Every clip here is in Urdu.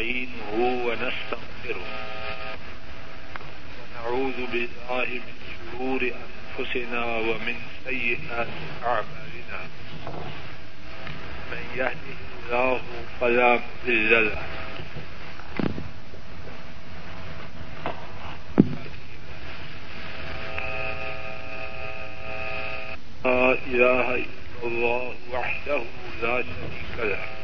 ونستعينه ونستغفره. ونعوذ بالله من شرور أنفسنا ومن سيئات أعمالنا. من يهده الله فلا مضل له. لا إله إلا الله وحده لا شريك له.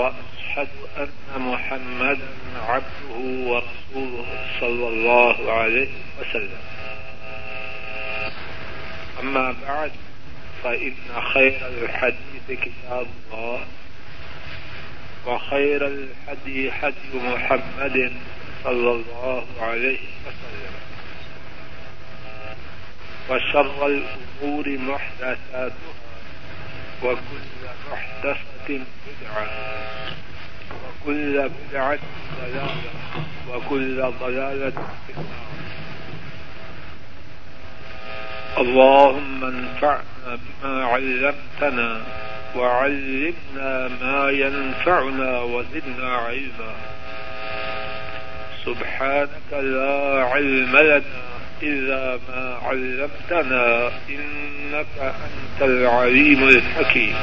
وأشهد أن محمدا عبده ورسوله صلى الله عليه وسلم. أما بعد، فإن خير الحديث كتاب الله، وخير الحدي حدي محمد صلى الله عليه وسلم. وشر الأمور محدثاتها، وكل محدثة بدعة وكل بدعة ضلالة. وكل ضلالة في النار. اللهم انفعنا بما علمتنا وعلمنا ما ينفعنا وزدنا علما. سبحانك لا علم لنا إلا ما علمتنا إنك أنت العليم الحكيم.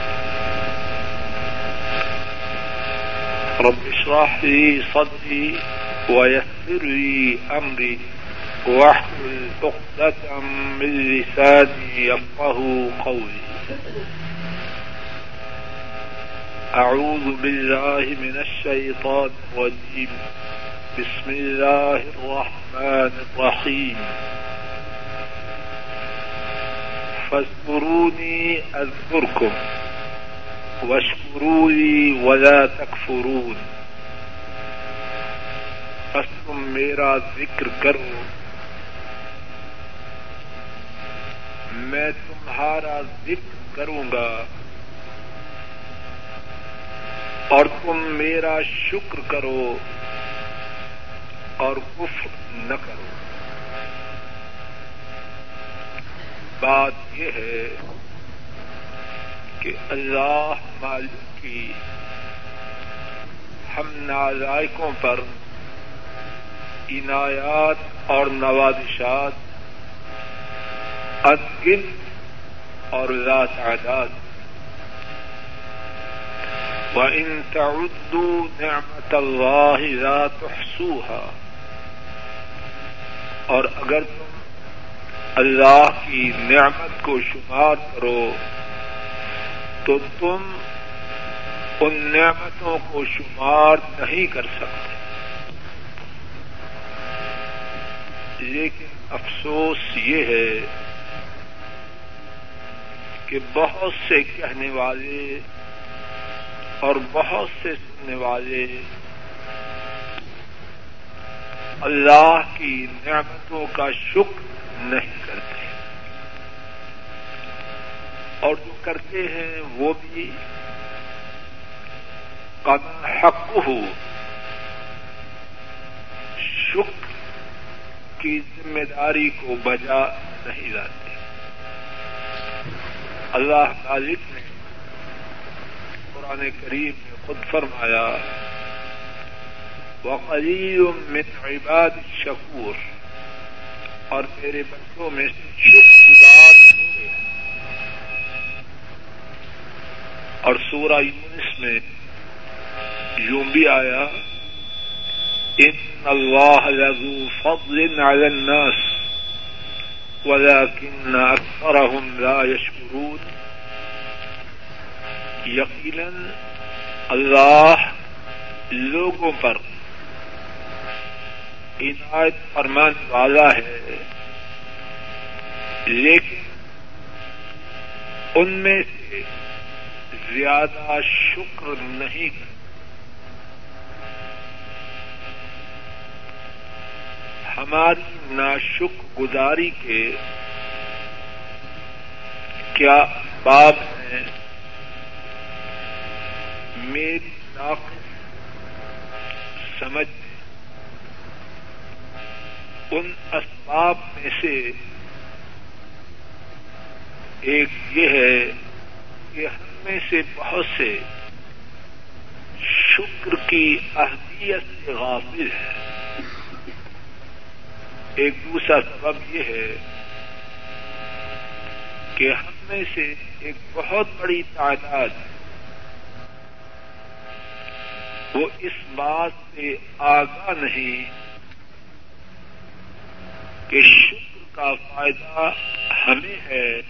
رب اشرح لي صدري ويسر لي أمري واحلل عقدة من لساني يفقه قولي. أعوذ بالله من الشيطان الرجيم. بسم الله الرحمن الرحيم. فاذكروني أذكركم. واشكروا لي ولا تكفرون بس تم میرا ذکر کرو۔ میں تمہارا ذکر کروں گا۔ اور تم میرا شکر کرو۔ اور کفر نہ کرو۔ بات یہ ہے کہ اللہ مالک کی ہم نازائقوں پر عنایات اور نوازشات ادگن اور لا تعداد وَإِن تَعُدُّوا نِعْمَةَ اللَّهِ لَا تُحْصُوهَا۔ اور اگر تم اللہ کی نعمت کو شمار کرو تو تم ان نعمتوں کو شمار نہیں کر سکتے۔ لیکن افسوس یہ ہے کہ بہت سے کہنے والے اور بہت سے سننے والے اللہ کی نعمتوں کا شکر نہیں کرتے۔ اور جو کرتے ہیں وہ بھی قدم حق ہو شکر کی ذمہ داری کو بجا نہیں لاتے۔ اللہ مالک نے قرآن کریم میں خود فرمایا وقلیل من عباد شکور اور میرے بچوں میں شکر گزار ہوئے اور سورہ یونس میں یوں بھی آیا ان اللہ لذو فضل على الناس ولكن اکثرهم لا يشكرون یقینا اللہ لوگوں پر عنایت فرمان والا ہے، لیکن ان میں سے زیادہ شکر نہیں کرتے ہماری ناشک گزاری کے کیا باب ہیں؟ میری ناقص سمجھ ان اسباب میں سے ایک یہ ہے کہ ہم میں سے بہت سے شکر کی اہمیت سے غافل ہے ایک دوسرا سبب یہ ہے کہ ہم میں سے ایک بہت بڑی تعداد وہ اس بات سے آگاہ نہیں کہ شکر کا فائدہ ہمیں ہے۔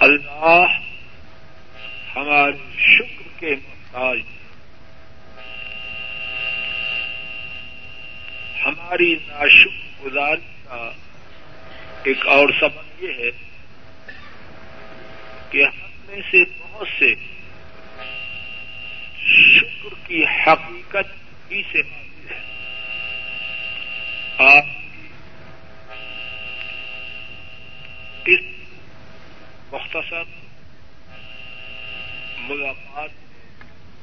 اللہ ہمارے شکر کے محتاج ہماری ناشکر گزاری کا ایک اور سبب یہ ہے کہ ہم میں سے بہت سے شکر کی حقیقت ہی سے ہے۔ آپ اس مختصر ملاقات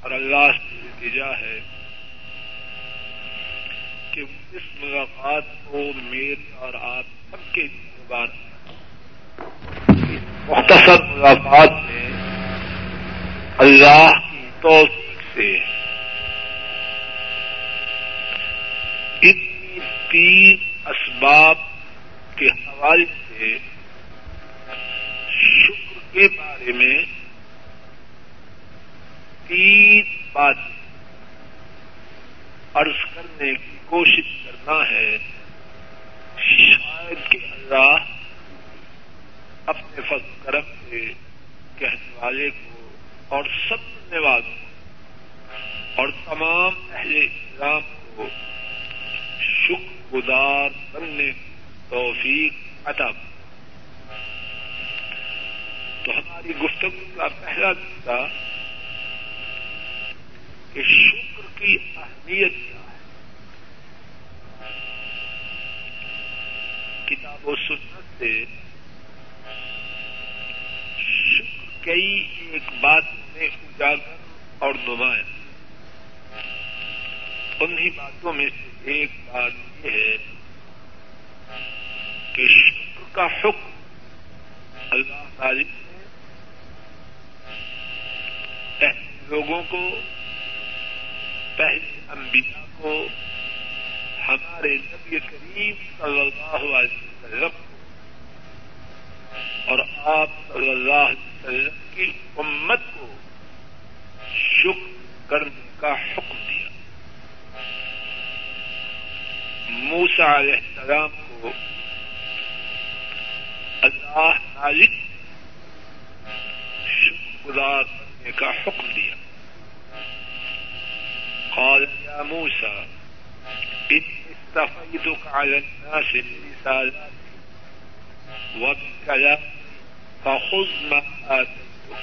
اور اللہ سے التجا ہے کہ اس ملاقات کو میرے اور آپ سب کے بعد مختصر ملاقات میں اللہ کی توفیق سے ان تین اسباب کے حوالے سے شکر کے بارے میں تین بات عرض کرنے کی کوشش کرنا ہے شاید کہ اللہ اپنے فضل کرم سے کہنے والے کو اور سب سننے والوں اور تمام اہل اسلام کو شکر گزار بننے توفیق عطا تو ہماری گفتگو کا پہلا دستا کہ شکر کی اہمیت کیا ہے کتاب و سنت سے شکر کئی ایک بات میں اجاگر اور نمایاں انہیں باتوں میں سے ایک بات یہ ہے کہ شکر کا حکم اللہ تعالی لوگوں کو، پہلے انبیاء کو ہمارے نبی کریم صلی اللہ علیہ وسلم کو اور آپ صلی اللہ علیہ وسلم کی امت کو شکر کرنے کا حکم دیا۔ موسا علیہ السلام کو اللہ مالک شکر گزار کا حکم دیا۔ قال يا موسى إن استفيدك على الناس برسالاتي وبكلامي فخذ ما آتيتك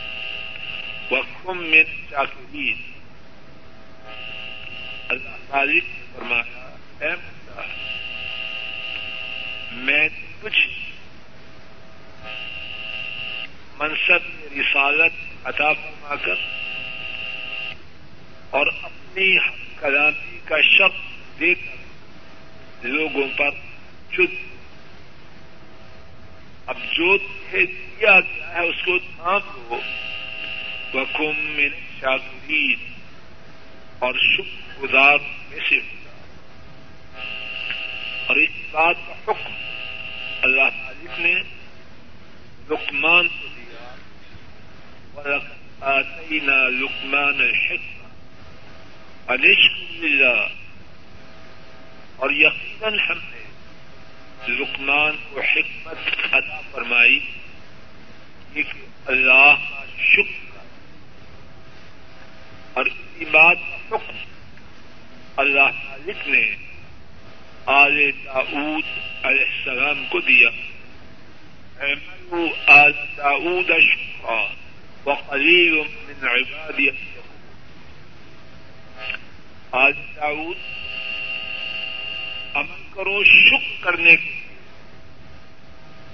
وكن من الشاكرين اللہ مالک نے فرمایا، اے موسیٰ، میں کچھ منصب رسالت عطا فرما کر اور اپنی کلامی کا شب دے کر لوگوں پر چد اب جو دیا گیا ہے اس کو تھام لو بخم میں شاکرین اور شکر گزار میں سے اور اس بات کا حکم اللہ مالک نے لکمان کو دیا۔ آتینا لکمان الحکمہ انشک اللہ اور یقیناً ہم نے لکمان کو حکمت ادا فرمائی کہ اللہ کا شکر اور اسی بات کا حکم اللہ مالک نے آل داود علیہ السلام کو دیا۔ آل داود شکا وقلیل من عبادی آج داؤد کرو شک کرنے کے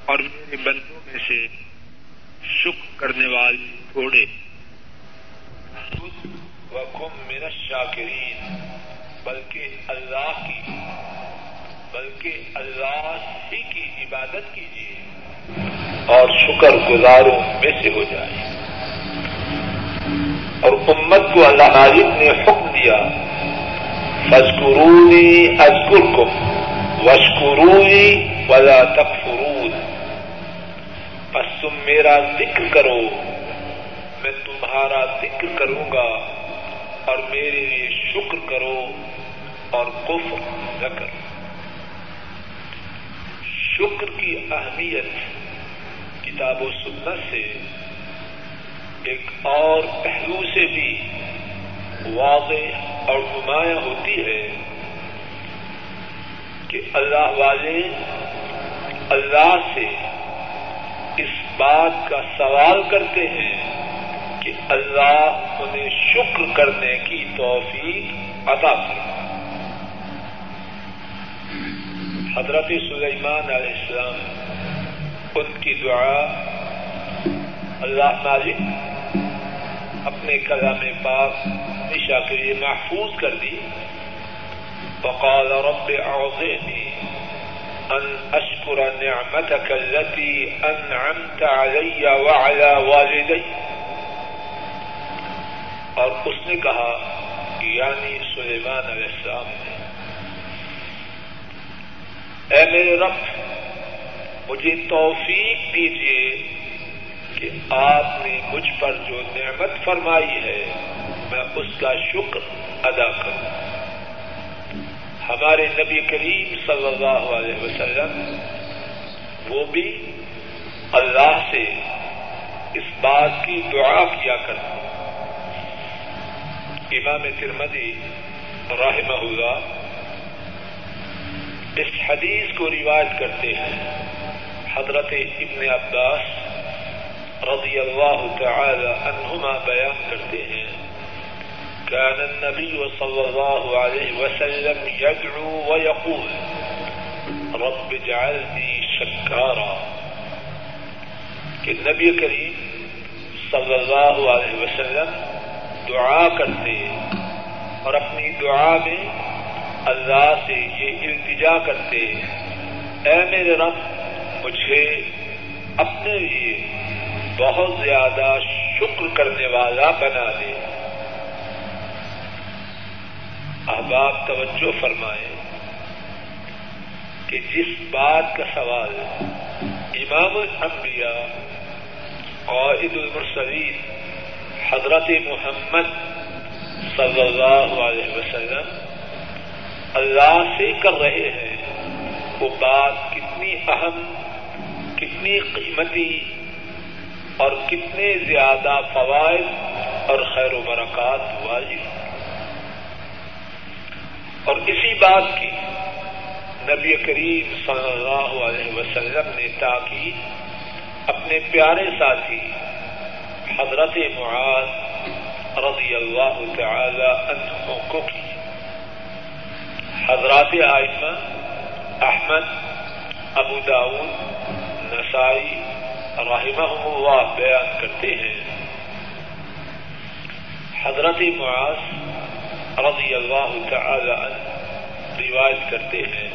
اور میرے بندوں میں سے شک کرنے والے تھوڑے۔ وقم میرا شاکرین بلکہ اللہ کی، بلکہ اللہ ہی کی عبادت کیجیے۔ اور شکر گزاروں میں سے ہو جائے۔ اور امت کو اللہ مالک نے حکم دیا فسکرونی ازکر کو وشکرونی ولا تکفرون۔ بس تم میرا ذکر کرو، میں تمہارا ذکر کروں گا اور میرے لیے شکر کرو اور کفر نہ کرو۔ شکر کی اہمیت کتاب و سنت سے ایک اور پہلو سے بھی واضح اور نمایاں ہوتی ہے۔ کہ اللہ والے اللہ سے اس بات کا سوال کرتے ہیں کہ اللہ انہیں شکر کرنے کی توفیق عطا کرے حضرت سلیمان علیہ السلام، ان کی دعا اللہ مالک اپنے کلام پاک ہمیشہ کے لیے محفوظ کر دی۔ وقال رب اعوذني ان اشكر نعمتك التي انعمت علي وعلى والدي. اور اس نے کہا یعنی سلیمان علیہ السلام نے، اے میرے رب، مجھے توفیق دیجیے کہ آپ نے مجھ پر جو نعمت فرمائی ہے، میں اس کا شکر ادا کروں۔ ہمارے نبی کریم صلی اللہ علیہ وسلم، وہ بھی اللہ سے اس بات کی دعا کیا کرتے امام ترمدی رحمہ اللہ اس حدیث کو روایت کرتے ہیں۔ حضرت ابن عباس رضی اللہ تعالی عنہما بیان کرتے ہیں۔ كان النبي صلى الله عليه وسلم يدعو ويقول، رب اجعلني شكارا. کہ نبی کریم صلی اللہ علیہ وسلم دعا کرتے اور اپنی دعا میں اللہ سے یہ التجا کرتے، اے میرے رب، مجھے اپنے لیے بہت زیادہ شکر کرنے والا بنا دے۔ احباب توجہ فرمائیں کہ جس بات کا سوال امام الانبیاء، قائد المرسلین، حضرت محمد صلی اللہ علیہ وسلم اللہ سے کر رہے ہیں، وہ بات کتنی اہم، کتنی قیمتی اور کتنے زیادہ فوائد اور خیر و برکات واجب۔ اور اسی بات کی نبی کریم صلی اللہ علیہ وسلم نے تاکید اپنے پیارے ساتھی حضرت معاذ رضی اللہ تعالی عنہ کو کی۔ حضرات آئمہ احمد، ابو داود، نسائی رحمہ اللہ بیان کرتے ہیں۔ حضرت معاذ رضی اللہ تعالی عنہ روایت کرتے ہیں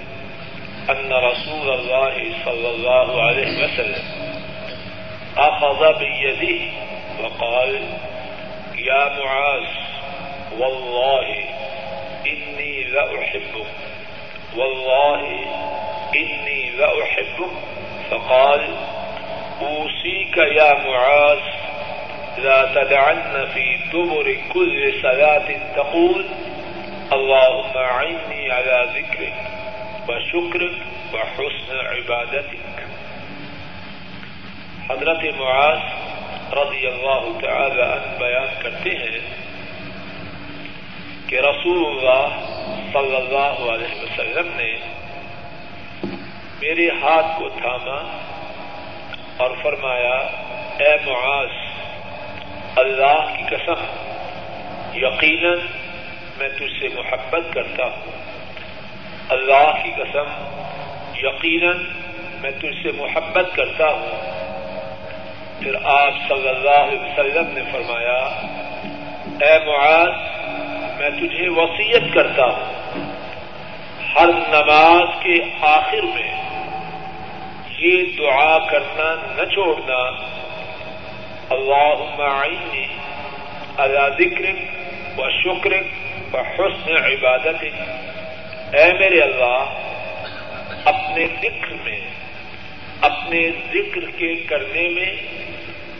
ان رسول اللہ صلی اللہ علیہ وسلم اخذ بيده وقال يا معاذ والله اني لاحبك والله اني لاحبك فقال اوصيك يا معاذ لا تدعن في دبر كل صلاة تقول، اللهم أعني على ذكرك وشكرك وحسن عبادتك. حضرت معاذ رضی اللہ تعالی عنہ بیان کرتے ہیں کہ رسول اللہ صلی اللہ علیہ وسلم نے میرے ہاتھ کو تھاما اور فرمایا، اے معاذ اللہ کی قسم، یقیناً میں تجھ سے محبت کرتا ہوں۔ اللہ کی قسم، یقیناً میں تجھ سے محبت کرتا ہوں۔ پھر آپ صلی اللہ علیہ وسلم نے فرمایا، اے معاذ، میں تجھے وسیعت کرتا ہوں۔ ہر نماز کے آخر میں یہ دعا کرنا نہ چھوڑنا اللہ عینی اللہ ذکر و شکر و حسن عبادت اے میرے اللہ، اپنے ذکر میں، اپنے ذکر کے کرنے میں،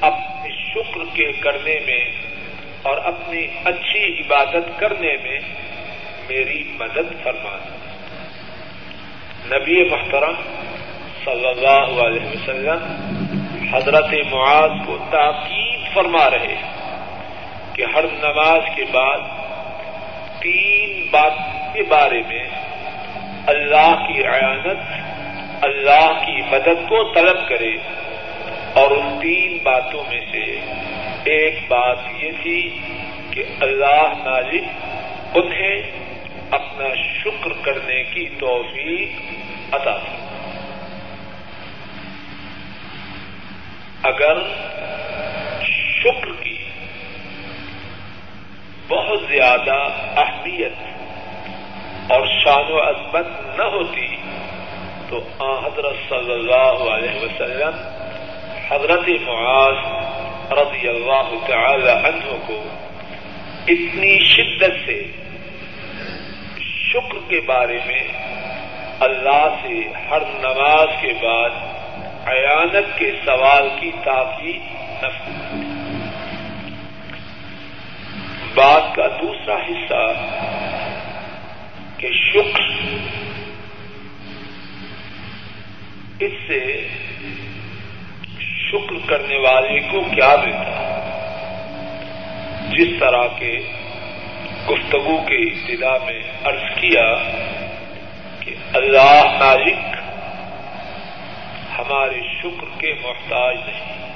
اپنے شکر کے کرنے میں اور اپنی اچھی عبادت کرنے میں میری مدد فرمانا نبی محترم صلی اللہ علیہ وسلم حضرت معاذ کو تاکید فرما رہے کہ ہر نماز کے بعد تین بات کے بارے میں اللہ کی عیانت اللہ کی مدد کو طلب کرے اور ان تین باتوں میں سے ایک بات یہ تھی کہ اللہ مالک انہیں اپنا شکر کرنے کی توفیق عطا تھی اگر شکر کی بہت زیادہ اہمیت اور شان و عظمت نہ ہوتی تو آ حضرت صلی اللہ علیہ وسلم حضرت معاذ رضی اللہ تعالی عنہ کو اتنی شدت سے شکر کے بارے میں اللہ سے ہر نماز کے بعد عیانت کے سوال کی تاکید بات کا دوسرا حصہ کہ شکر اس سے شکر کرنے والے کو کیا ملتا جس طرح کے گفتگو کے ابتدا میں عرض کیا کہ اللہ مالک ہمارے شکر کے محتاج نہیں،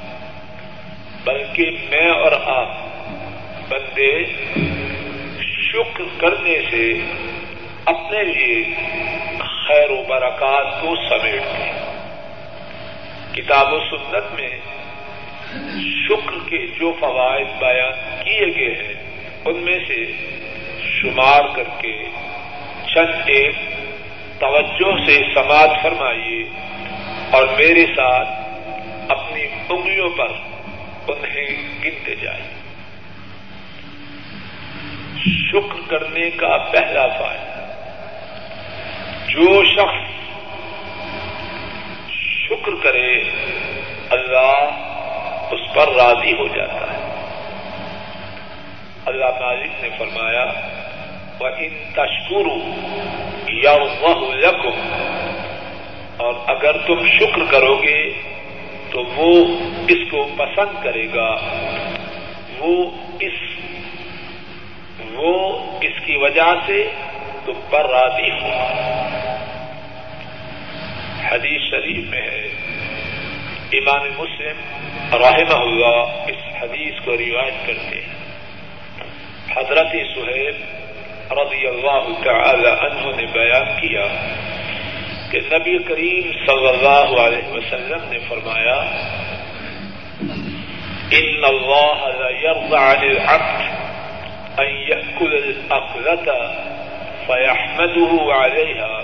بلکہ میں اور آپ بندے شکر کرنے سے اپنے لیے خیر و برکات کو سمیٹتے ہیں۔ کتاب و سنت میں شکر کے جو فوائد بیان کیے گئے ہیں، ان میں سے شمار کر کے چند ایک توجہ سے سماعت فرمائیے۔ اور میرے ساتھ اپنی انگلیوں پر انہیں گنتے جائیں۔ شکر کرنے کا پہلا فائدہ، جو شخص شکر کرے، اللہ اس پر راضی ہو جاتا ہے۔ اللہ مالک نے فرمایا وہ ان تشکرو یا لکم اور اگر تم شکر کرو گے تو وہ اس کو پسند کرے گا۔ وہ اس وہ اس کی وجہ سے تم پر راضی ہوگا حدیث شریف میں ہے۔ امام مسلم رحمہ اللہ اس حدیث کو روایت کرتے ہیں۔ حضرت سہیب رضی اللہ تعالی عنہ نے بیان کیا کہ نبی کریم صلی اللہ علیہ وسلم نے فرمایا، ان اللہ لا يرضى عن العبد ان يأكل الأقلة فيحمده عليها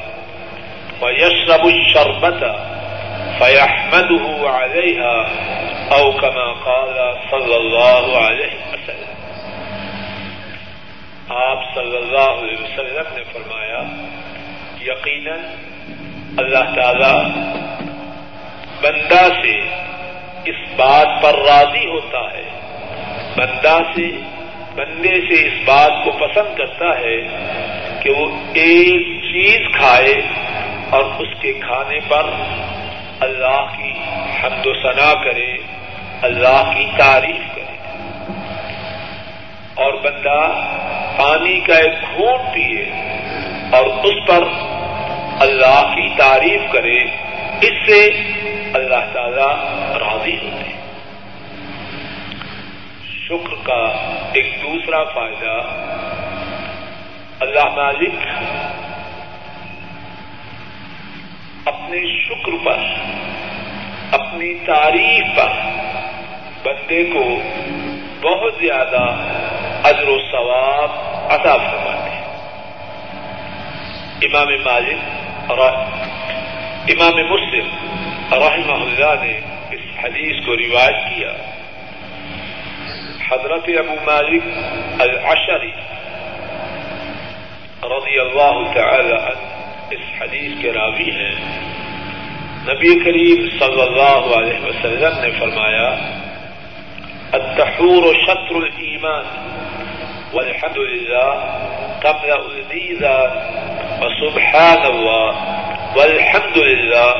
ويشرب الشربة فيحمده عليها او كما قال صلى الله عليه وسلم. آپ صلی اللہ علیہ وسلم نے فرمایا، یقیناً اللہ تعالی بندہ سے اس بات پر راضی ہوتا ہے۔ بندہ سے، بندے سے اس بات کو پسند کرتا ہے کہ وہ ایک چیز کھائے اور اس کے کھانے پر اللہ کی حمد و ثنا کرے، اللہ کی تعریف کرے۔ اور بندہ پانی کا ایک گھونٹ پیے اور اس پر اللہ کی تعریف کرے اس سے اللہ تعالی راضی ہوتے ہیں۔ شکر کا ایک دوسرا فائدہ، اللہ مالک اپنے شکر پر، اپنی تعریف پر بندے کو بہت زیادہ اجر و ثواب عطا فرماتے ہیں۔ امام مالک اور امام مسلم رحمہ اللہ نے اس حدیث کو روایت کیا حضرت ابو مالک العشری رضی اللہ تعالی عنہ اس حدیث کے راوی ہیں۔ نبی کریم صلی اللہ علیہ وسلم نے فرمایا التحور شطر الایمان والحمد لله تملأ الميزان وسبحان الله والحمد لله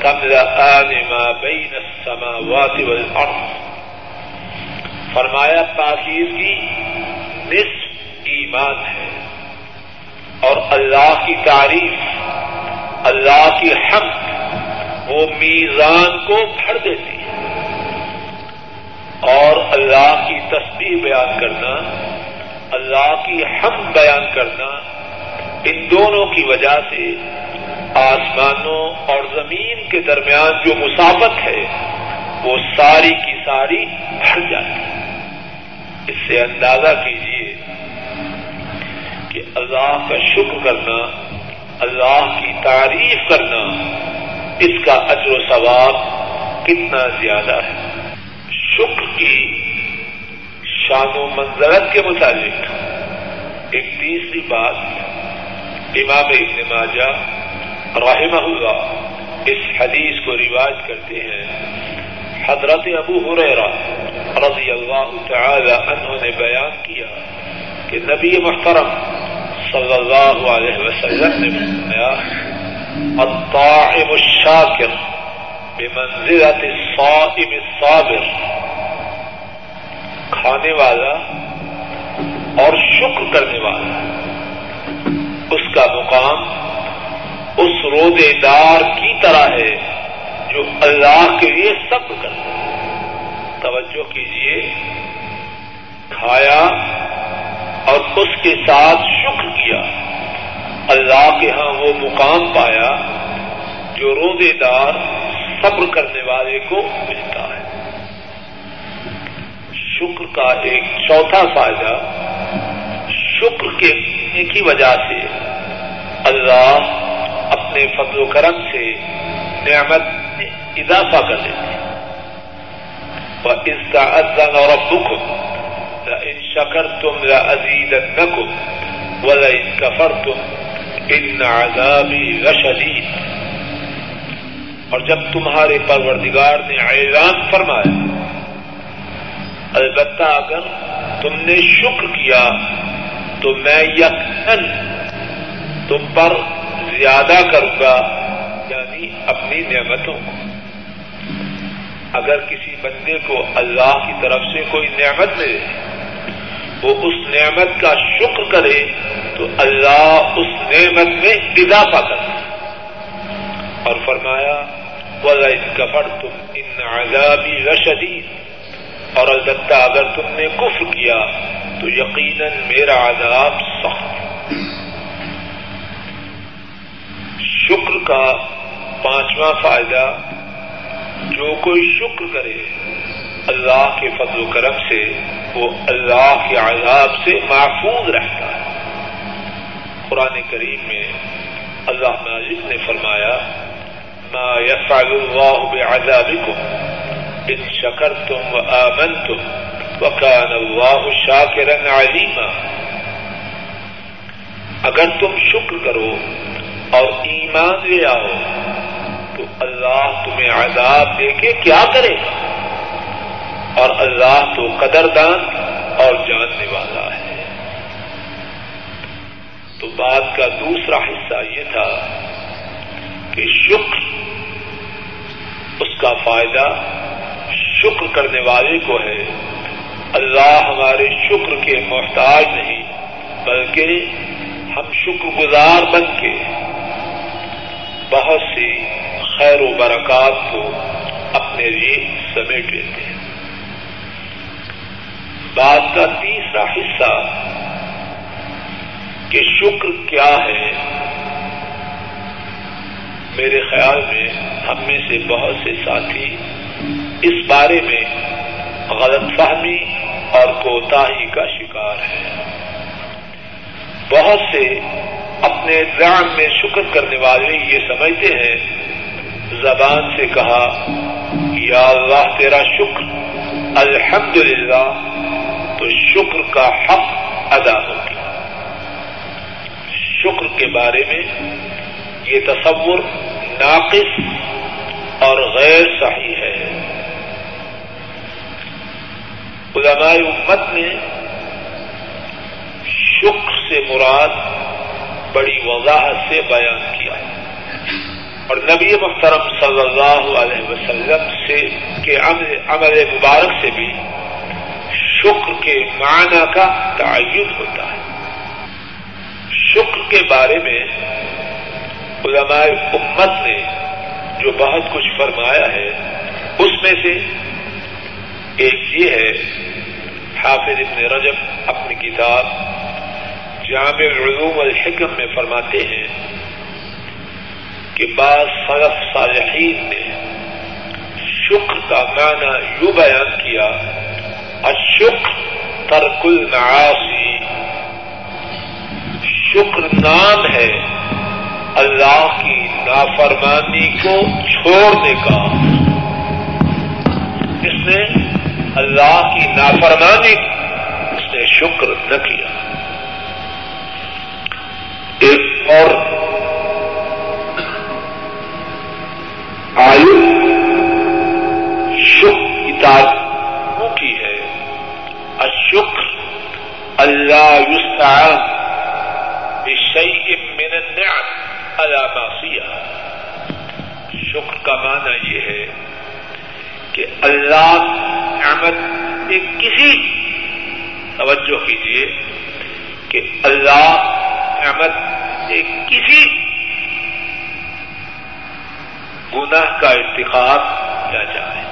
تملأان ما بين السماوات والأرض. فرمایا تاخیر کی نصف ایمان ہے اور اللہ کی تعریف، اللہ کی حمد وہ میزان کو بھر دیتی ہے۔ اور اللہ کی تصویر بیان کرنا، اللہ کی حمد بیان کرنا ان دونوں کی وجہ سے آسمانوں اور زمین کے درمیان جو مسافت ہے، وہ ساری کی ساری بھر جاتی ہے۔ اس سے اندازہ کیجیے کہ اللہ کا شکر کرنا، اللہ کی تعریف کرنا، اس کا اجر و ثواب کتنا زیادہ ہے۔ شکر کی شان و منظرت کے متعلق ایک تیسری بات امام ابن ماجہ رحمہ اللہ اس حدیث کو رواج کرتے ہیں۔ حضرت ابو حریرہ رضی اللہ تعالی عنہ نے بیان کیا کہ نبی محترم صلی اللہ علیہ وسلم نے فرمایا، الطاعم الشاکر بمنزلت الصائم الصابر۔ کھانے والا اور شکر کرنے والا۔ کا مقام اس رودے دار کی طرح ہے جو اللہ کے لیے سب کرتا ہے۔ توجہ کیجیے کھایا اور اس کے ساتھ شکر کیا۔ اللہ کے ہاں وہ مقام پایا جو روزے دار صبر کرنے والے کو ملتا ہے۔ شکر کا ایک چوتھا فائدہ شکر کے کی وجہ سے اللہ اپنے فضل و کرم سے نعمت میں اضافہ کر دیتے ہیں۔ وَإِذْ رَبُّكُمْ لئن شكرتم لأزيدنكم ولئن كفرتم إن عذابي لشديد اور جب تمہارے پروردگار نے اعلان فرمایا، البتہ اگر تم نے شکر کیا، تو میں یقین تم پر زیادہ کروں گا یعنی اپنی نعمتوں کو۔ اگر کسی بندے کو اللہ کی طرف سے کوئی نعمت ملے، وہ اس نعمت کا شکر کرے، تو اللہ اس نعمت میں اضافہ کرے اور فرمایا کفر تم ان عذابی رشدید اور البتہ اگر تم نے کفر کیا، تو یقیناً میرا عذاب سخت شکر کا پانچواں فائدہ، جو کوئی شکر کرے، اللہ کے فضل و کرم سے، وہ اللہ کے عذاب سے محفوظ رہتا ہے۔ قرآن کریم میں اللہ مالک نے فرمایا، ما يفعل الله بعذابكم ان شكرتم وآمنتم وكان الله شاكرا عليما اگر تم شکر کرو اور ایمان لے آؤ، تو اللہ تمہیں عذاب دے کے کیا کرے؟ گا اور اللہ تو قدردان اور جاننے والا ہے۔ تو بات کا دوسرا حصہ یہ تھا کہ شکر، اس کا فائدہ شکر کرنے والے کو ہے۔ اللہ ہمارے شکر کے محتاج نہیں، بلکہ ہم شکر گزار بن کے بہت سی خیر و برکات کو اپنے لیے سمیٹ لیتے ہیں۔ بات کا تیسرا حصہ کہ شکر کیا ہے۔ میرے خیال میں ہم میں سے بہت سے ساتھی اس بارے میں غلط فہمی اور کوتاہی کا شکار ہے بہت سے اپنے ذہن میں شکر کرنے والے یہ سمجھتے ہیں، زبان سے کہا، یا اللہ تیرا شکر، الحمدللہ، تو شکر کا حق ادا ہو۔ گیا شکر کے بارے میں یہ تصور ناقص اور غیر صحیح ہے۔ علماء امت نے شکر سے مراد بڑی وضاحت سے بیان کیا۔ اور نبی محترم صلی اللہ علیہ وسلم سے کے عمل مبارک سے بھی شکر کے معنی کا تعین ہوتا ہے۔ شکر کے بارے میں علماء امت نے جو بہت کچھ فرمایا ہے، اس میں سے ایک یہ ہے، حافظ ابن رجب اپنی کتاب جامع العلوم الحکم میں فرماتے ہیں کہ بعض صرف صالحین نے شکر کا معنی یوں بیان کیا اشکر ترک المعاصی۔ شکر نام ہے اللہ کی نافرمانی کو چھوڑنے کا۔ اس نے اللہ کی نافرمانی، اس نے شکر نہ کیا۔ ایک اور آیو شکر کی کی ہے۔ اشکر اللہ یستعان بشیء من النعم على معصیہ شکر کا معنی یہ ہے کہ اللہ نعمت سے کسی توجہ کیجیے کہ اللہ نعمت کسی گناہ کا ارتقاب کیا جائے۔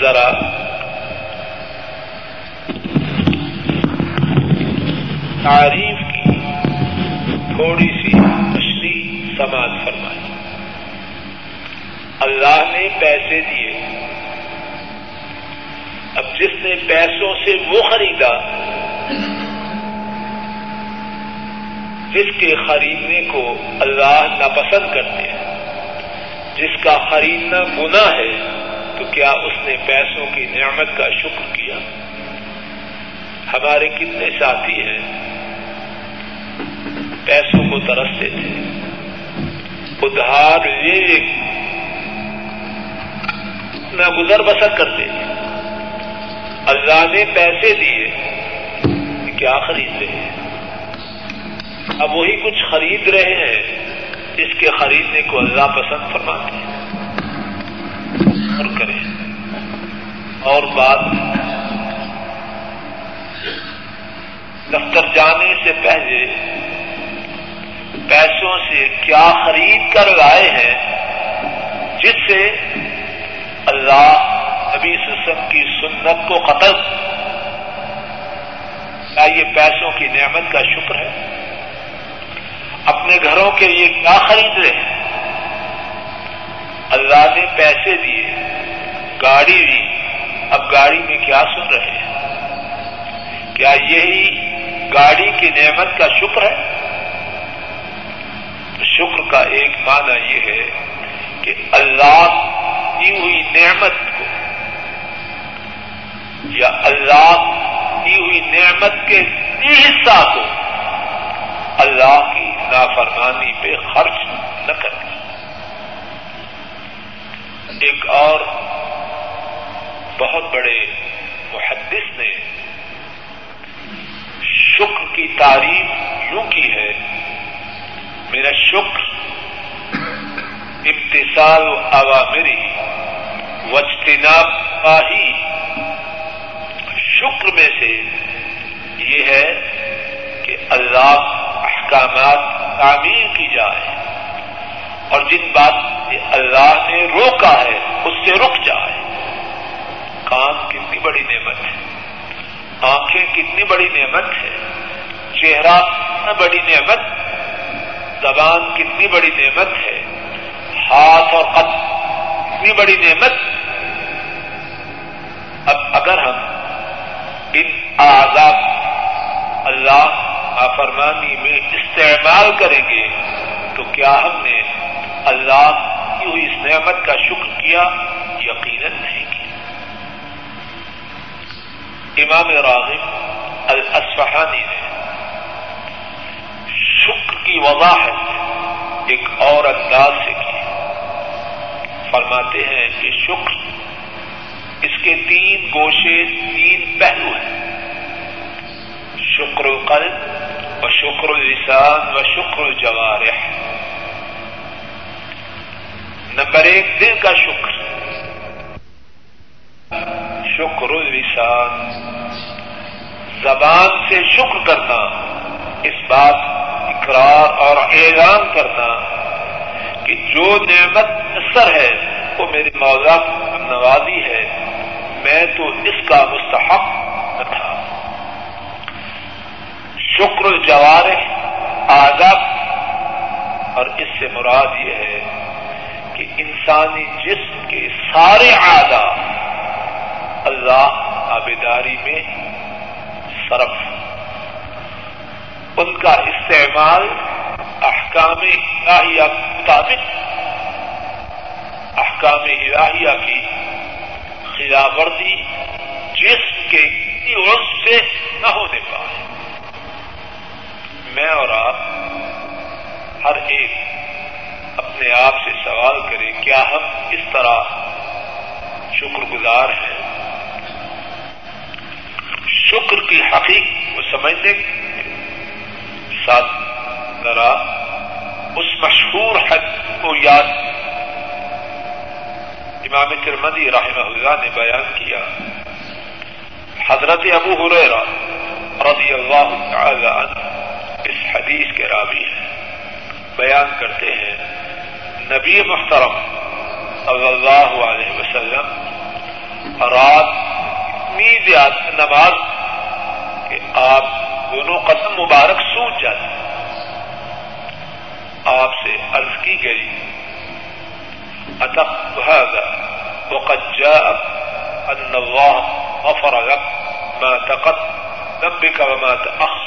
ذرا تعریف کی، تھوڑی سی تشریح سماج فرمائی اللہ نے پیسے دیے۔ اب جس نے پیسوں سے وہ خریدا جس کے خریدنے کو اللہ ناپسند کرتے ہیں۔ جس کا خریدنا گنا ہے، تو کیا اس نے پیسوں کی نعمت کا شکر کیا؟ ہمارے کتنے ساتھی ہیں۔ پیسوں کو ترستے تھے۔ ادھار لے نہ گزر بسر کرتے تھے۔ اللہ نے پیسے دیے کیا خرید رہے ہیں؟ اب وہی کچھ خرید رہے ہیں جس کے خریدنے کو اللہ پسند فرماتے ہیں۔ اور کریں۔ اور بات، دفتر جانے سے پہلے پیسوں سے کیا خرید کر لائے ہیں، جس سے اللہ نبی سسم کی سنت کو قتل۔ کیا یہ پیسوں کی نعمت کا شکر ہے؟ اپنے گھروں کے لیے کیا خرید رہے ہیں؟ اللہ نے پیسے دیے، گاڑی دی۔ اب گاڑی میں کیا سن رہے ہیں؟ کیا یہی گاڑی کی نعمت کا شکر ہے؟ شکر کا ایک معنی یہ ہے کہ اللہ دی ہوئی نعمت کو، یا اللہ دی ہوئی نعمت کے حصہ کو، اللہ نافرمانی پہ خرچ نہ کرنا ایک اور بہت بڑے محدث نے شکر کی تعریف یوں کی ہے، میرا شکر امتسال عوامری وجتناب کا ہی شکر میں سے یہ ہے کہ اللہ احکامات تعمیر کی جائے اور جن بات اللہ نے روکا ہے، اس سے رک جائے۔ کام کتنی بڑی نعمت ہے، آنکھیں کتنی بڑی نعمت ہے، چہرہ کتنا بڑی نعمت، زبان کتنی بڑی نعمت ہے، ہاتھ اور قد کتنی بڑی نعمت۔ اب اگر ہم ان آزاد اللہ نافرمانی میں استعمال کریں گے، تو کیا ہم نے اللہ کی ہوئی اس نعمت کا شکر کیا؟ یقیناً نہیں کیا۔ امام راغب الاسفحانی نے شکر کی وضاحت ایک اور انداز سے کی۔ فرماتے ہیں کہ شکر اس کے تین گوشے، تین پہلو ہیں۔ شکر و قلب و شکر السان و شکر الجوارح. نمبر ایک، دل کا شکر. شکر السان زبان سے شکر کرنا، اس بات اقرار اور اعلان کرنا کہ جو نعمت اثر ہے، وہ میری مولا نوازی ہے۔ میں تو اس کا مستحق تھا۔ شکر الجوارح آزاد اور اس سے مراد یہ ہے کہ انسانی جسم کے سارے آداب اللہ آبیداری میں صرف۔ ان کا استعمال احکام الہیہ کے مطابق، احکام الہیہ کی خلاف ورزی جسم کے سے نہ ہونے پائے۔ میں اور آپ ہر ایک اپنے آپ سے سوال کریں، کیا ہم اس طرح شکر گزار ہیں؟ شکر کی حقیق کو سمجھنے ساتھ ذرا اس مشہور حق کو یاد امام ترمدی رحمہ اللہ نے بیان کیا۔ حضرت ابو ہریرا رضی اللہ تعالی عنہ اس حدیث کے راوی ہیں۔ بیان کرتے ہیں۔ نبی محترم صلی اللہ علیہ وسلم رات اتنی زیادہ نماز کہ آپ دونوں قسم مبارک سوچ جاتے ہیں۔ آپ سے عرض کی گئی اتقا وقد جاءك ان الله غفر لك ما تقدم ذنبك وما تأخر.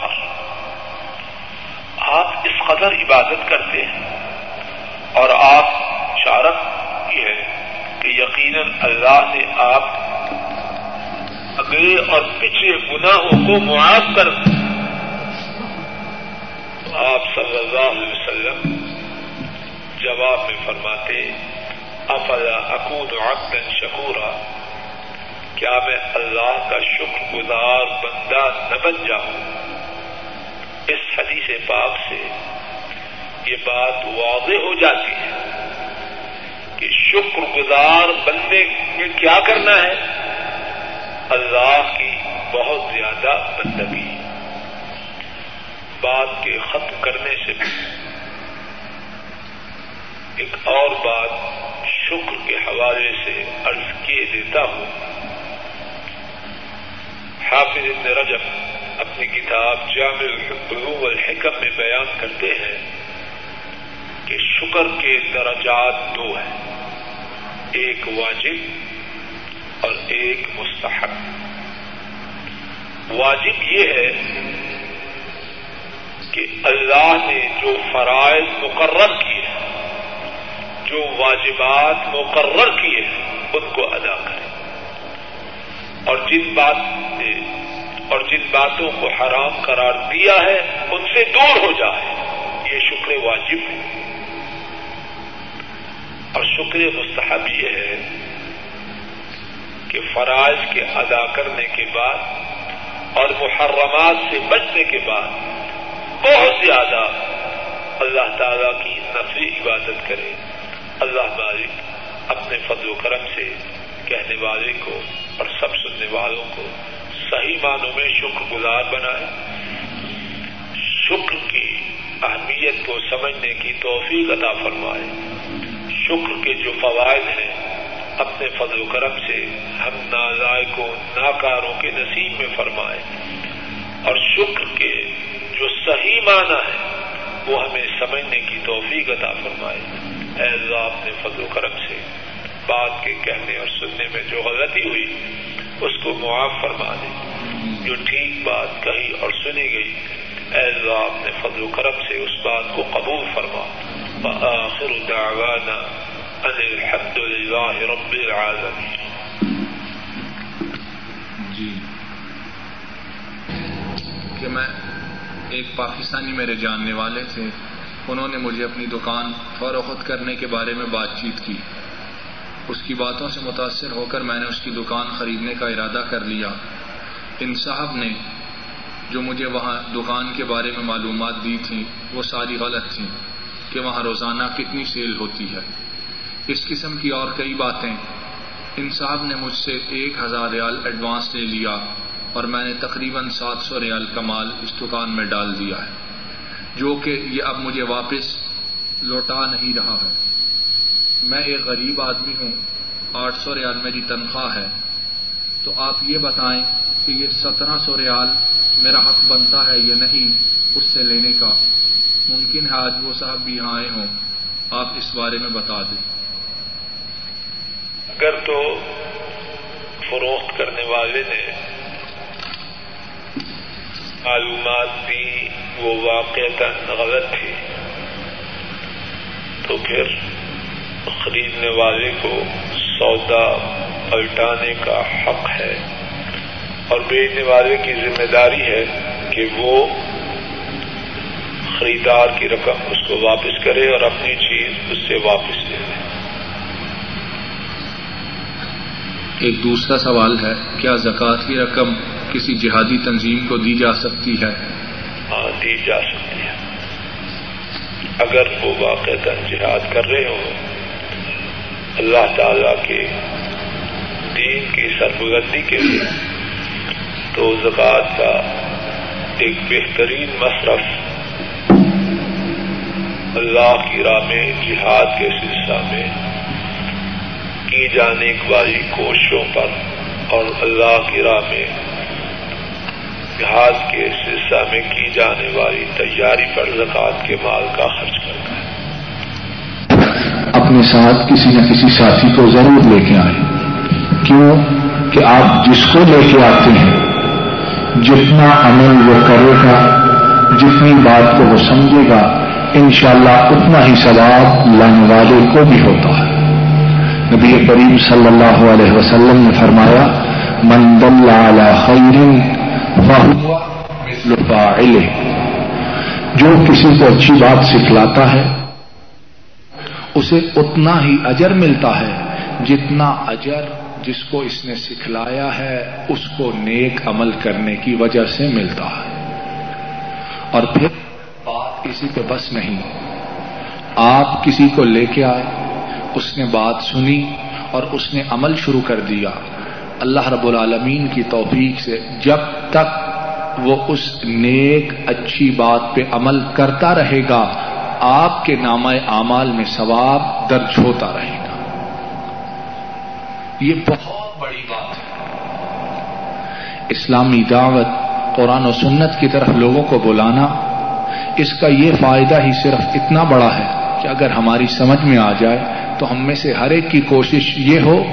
آپ اس قدر عبادت کرتے ہیں اور آپ شارت یہ ہے کہ یقیناً اللہ نے آپ اگلے اور پچھلے گناہوں کو معاف کر آپ صلی اللہ علیہ وسلم جواب میں فرماتے افلا اکون عبدا شکورا کیا میں اللہ کا شکر گزار بندہ نہ بن جاؤں؟ اس حدیث پاک سے یہ بات واضح ہو جاتی ہے کہ شکر گزار بندے نے کیا کرنا ہے؟ اللہ کی بہت زیادہ بندگی۔ بات کے ختم کرنے سے ایک اور بات شکر کے حوالے سے عرض کیے دیتا ہوں۔ حافظ ابن رجب اپنی کتاب جامع الحکم الحکم میں بیان کرتے ہیں کہ شکر کے درجات دو ہیں۔ ایک واجب اور ایک مستحق واجب یہ ہے کہ اللہ نے جو فرائض مقرر کیے ہیں، جو واجبات مقرر کیے ہیں، ان کو ادا کریں۔ اور جن بات اور جن باتوں کو حرام قرار دیا ہے، ان سے دور ہو جائے یہ شکر واجب ہے۔ اور شکر مستحب یہ ہے کہ فرائض کے ادا کرنے کے بعد اور محرمات سے بچنے کے بعد بہت زیادہ اللہ تعالی کی نفلی عبادت کرے۔ اللہ مالک اپنے فضل و کرم سے کہنے والے کو اور سب سننے والوں کو صحیح معنوں میں شکر گزار بنائے۔ شکر کی اہمیت کو سمجھنے کی توفیق عطا فرمائے۔ شکر کے جو فوائد ہیں، اپنے فضل و کرم سے ہم نازائے کو ناکاروں کے نصیب میں فرمائے۔ اور شکر کے جو صحیح معنی ہے وہ ہمیں سمجھنے کی توفیق عطا فرمائے۔ اے اللہ، اپنے فضل و کرم سے بات کے کہنے اور سننے میں جو غلطی ہوئی اس کو معاف فرما دے۔ جو ٹھیک بات کہی اور سنی گئی، اے اللہ اپنے فضل و کرم سے اس بات کو قبول فرما۔ وآخر دعوانا ان الحمد للہ رب العالمین۔ جی۔ کہ میں ایک پاکستانی میرے جاننے والے تھے، انہوں نے مجھے اپنی دکان فروخت کرنے کے بارے میں بات چیت کی۔ اس کی باتوں سے متاثر ہو کر میں نے اس کی دکان خریدنے کا ارادہ کر لیا۔ ان صاحب نے جو مجھے وہاں دکان کے بارے میں معلومات دی تھیں وہ ساری غلط تھیں کہ وہاں روزانہ کتنی سیل ہوتی ہے۔ اس قسم کی اور کئی باتیں۔ ان صاحب نے مجھ سے ایک ہزار ریال ایڈوانس لے لیا اور میں نے تقریباً سات سو ریال کا مال اس دکان میں ڈال دیا ہے۔ جو کہ یہ اب مجھے واپس لوٹا نہیں رہا ہے۔ میں ایک غریب آدمی ہوں، آٹھ سو ریال میری تنخواہ ہے۔ تو آپ یہ بتائیں کہ یہ سترہ سو ریال میرا حق بنتا ہے یا نہیں اس سے لینے کا۔ ممکن ہے آج وہ صاحب بھی یہاں آئے ہوں۔ آپ اس بارے میں بتا دیں۔ اگر تو فروخت کرنے والے نے معلومات دی، وہ واقع غلط تھی، تو پھر خریدنے والے کو سودا پلٹانے کا حق ہے اور بیچنے والے کی ذمہ داری ہے کہ وہ خریدار کی رقم اس کو واپس کرے اور اپنی چیز اس سے واپس لے لے۔ ایک دوسرا سوال ہے کیا زکوٰۃ کی رقم کسی جہادی تنظیم کو دی جا سکتی ہے؟ ہاں دی جا سکتی ہے۔ اگر وہ واقع جہاد کر رہے ہوں اللہ تعالی کے دین کی سربلندی کے لیے تو زکوٰۃ کا ایک بہترین مصرف اللہ کی راہ میں جہاد کے سلسلہ میں کی جانے والی کوششوں پر اور اللہ کی راہ میں جہاد کے سلسلہ میں کی جانے والی تیاری پر زکوٰۃ کے مال کا خرچ کرتا اپنے ساتھ کسی نہ کسی ساتھی کو ضرور لے کے آئے کیوں کہ آپ جس کو لے کے آتے ہیں، جتنا عمل وہ کرے گا، جتنی بات کو وہ سمجھے گا، انشاءاللہ اتنا ہی ثواب لانے والے کو بھی ہوتا ہے۔ نبی کریم صلی اللہ علیہ وسلم نے فرمایا، من دل خیر جو کسی کو اچھی بات سکھلاتا ہے اسے اتنا ہی اجر ملتا ہے جتنا اجر جس کو اس نے سکھلایا ہے، اس کو نیک عمل کرنے کی وجہ سے ملتا ہے۔ اور پھر بات کسی پہ بس نہیں آپ کسی کو لے کے آئے، اس نے بات سنی اور اس نے عمل شروع کر دیا۔ اللہ رب العالمین کی توفیق سے جب تک وہ اس نیک، اچھی بات پہ عمل کرتا رہے گا آپ کے نام اعمال میں ثواب درج ہوتا رہے گا۔ یہ بہت بڑی بات ہے۔ اسلامی دعوت قرآن و سنت کی طرف لوگوں کو بلانا، اس کا یہ فائدہ ہی صرف اتنا بڑا ہے کہ اگر ہماری سمجھ میں آ جائے تو ہم میں سے ہر ایک کی کوشش یہ ہو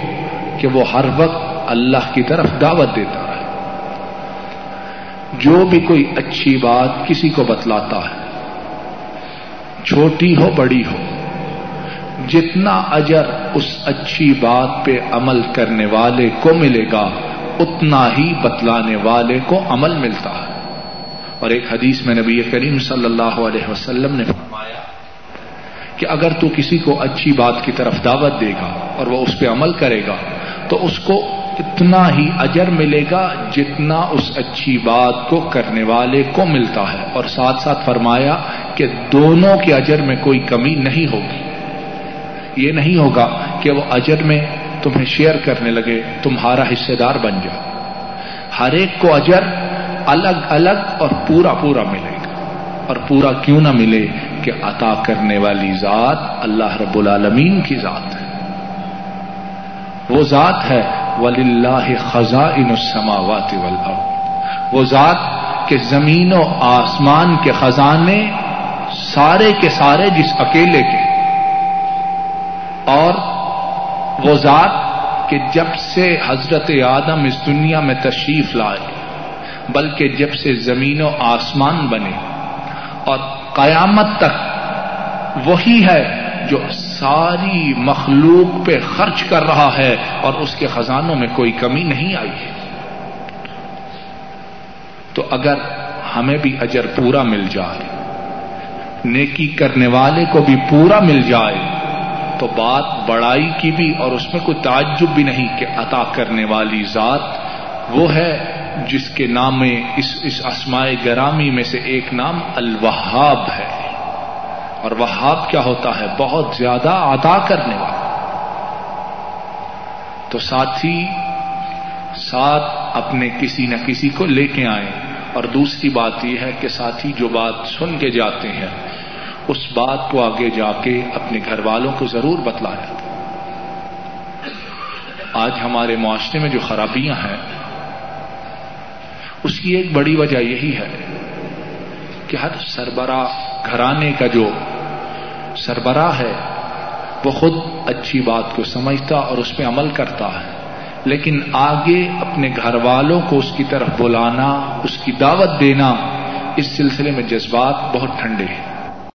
کہ وہ ہر وقت اللہ کی طرف دعوت دیتا رہے۔ جو بھی کوئی اچھی بات کسی کو بتلاتا ہے چھوٹی ہو بڑی ہو۔ جتنا اجر اس اچھی بات پہ عمل کرنے والے کو ملے گا، اتنا ہی بتلانے والے کو عمل ملتا ہے۔ اور ایک حدیث میں نبی کریم صلی اللہ علیہ وسلم نے فرمایا کہ اگر تو کسی کو اچھی بات کی طرف دعوت دے گا اور وہ اس پہ عمل کرے گا، تو اس کو اتنا ہی اجر ملے گا جتنا اس اچھی بات کو کرنے والے کو ملتا ہے۔ اور ساتھ ساتھ فرمایا کہ دونوں کے اجر میں کوئی کمی نہیں ہوگی۔ یہ نہیں ہوگا کہ وہ اجر میں تمہیں شیئر کرنے لگے، تمہارا حصے دار بن جائے ہر ایک کو اجر الگ الگ اور پورا پورا ملے گا۔ اور پورا کیوں نہ ملے کہ عطا کرنے والی ذات اللہ رب العالمین کی ذات ہے۔ وہ ذات ہے ولی اللہ خزاں السماوات والارض وہ ذات کہ زمین و آسمان کے خزانے سارے کے سارے جس اکیلے کے۔ اور وہ ذات کہ جب سے حضرت آدم اس دنیا میں تشریف لائے، بلکہ جب سے زمین و آسمان بنے، اور قیامت تک وہی ہے جو ساری مخلوق پہ خرچ کر رہا ہے اور اس کے خزانوں میں کوئی کمی نہیں آئی ہے۔ تو اگر ہمیں بھی اجر پورا مل جائے نیکی کرنے والے کو بھی پورا مل جائے، تو بات بڑائی کی بھی اور اس میں کوئی تعجب بھی نہیں کہ عطا کرنے والی ذات وہ ہے جس کے نام میں اس اس اسمائے گرامی میں سے ایک نام الوہاب ہے۔ اور وہاب کیا ہوتا ہے؟ بہت زیادہ عطا کرنے والا۔ تو ساتھی، ساتھ اپنے کسی نہ کسی کو لے کے آئیں۔ اور دوسری بات یہ ہے کہ ساتھی جو بات سن کے جاتے ہیں اس بات کو آگے جا کے اپنے گھر والوں کو ضرور بتلایا آج ہمارے معاشرے میں جو خرابیاں ہیں، اس کی ایک بڑی وجہ یہی ہے کہ ہر سربراہ، گھرانے کا جو سربراہ ہے، وہ خود اچھی بات کو سمجھتا اور اس پہ عمل کرتا ہے۔ لیکن آگے اپنے گھر والوں کو اس کی طرف بلانا، اس کی دعوت دینا، اس سلسلے میں جذبات بہت ٹھنڈے ہیں۔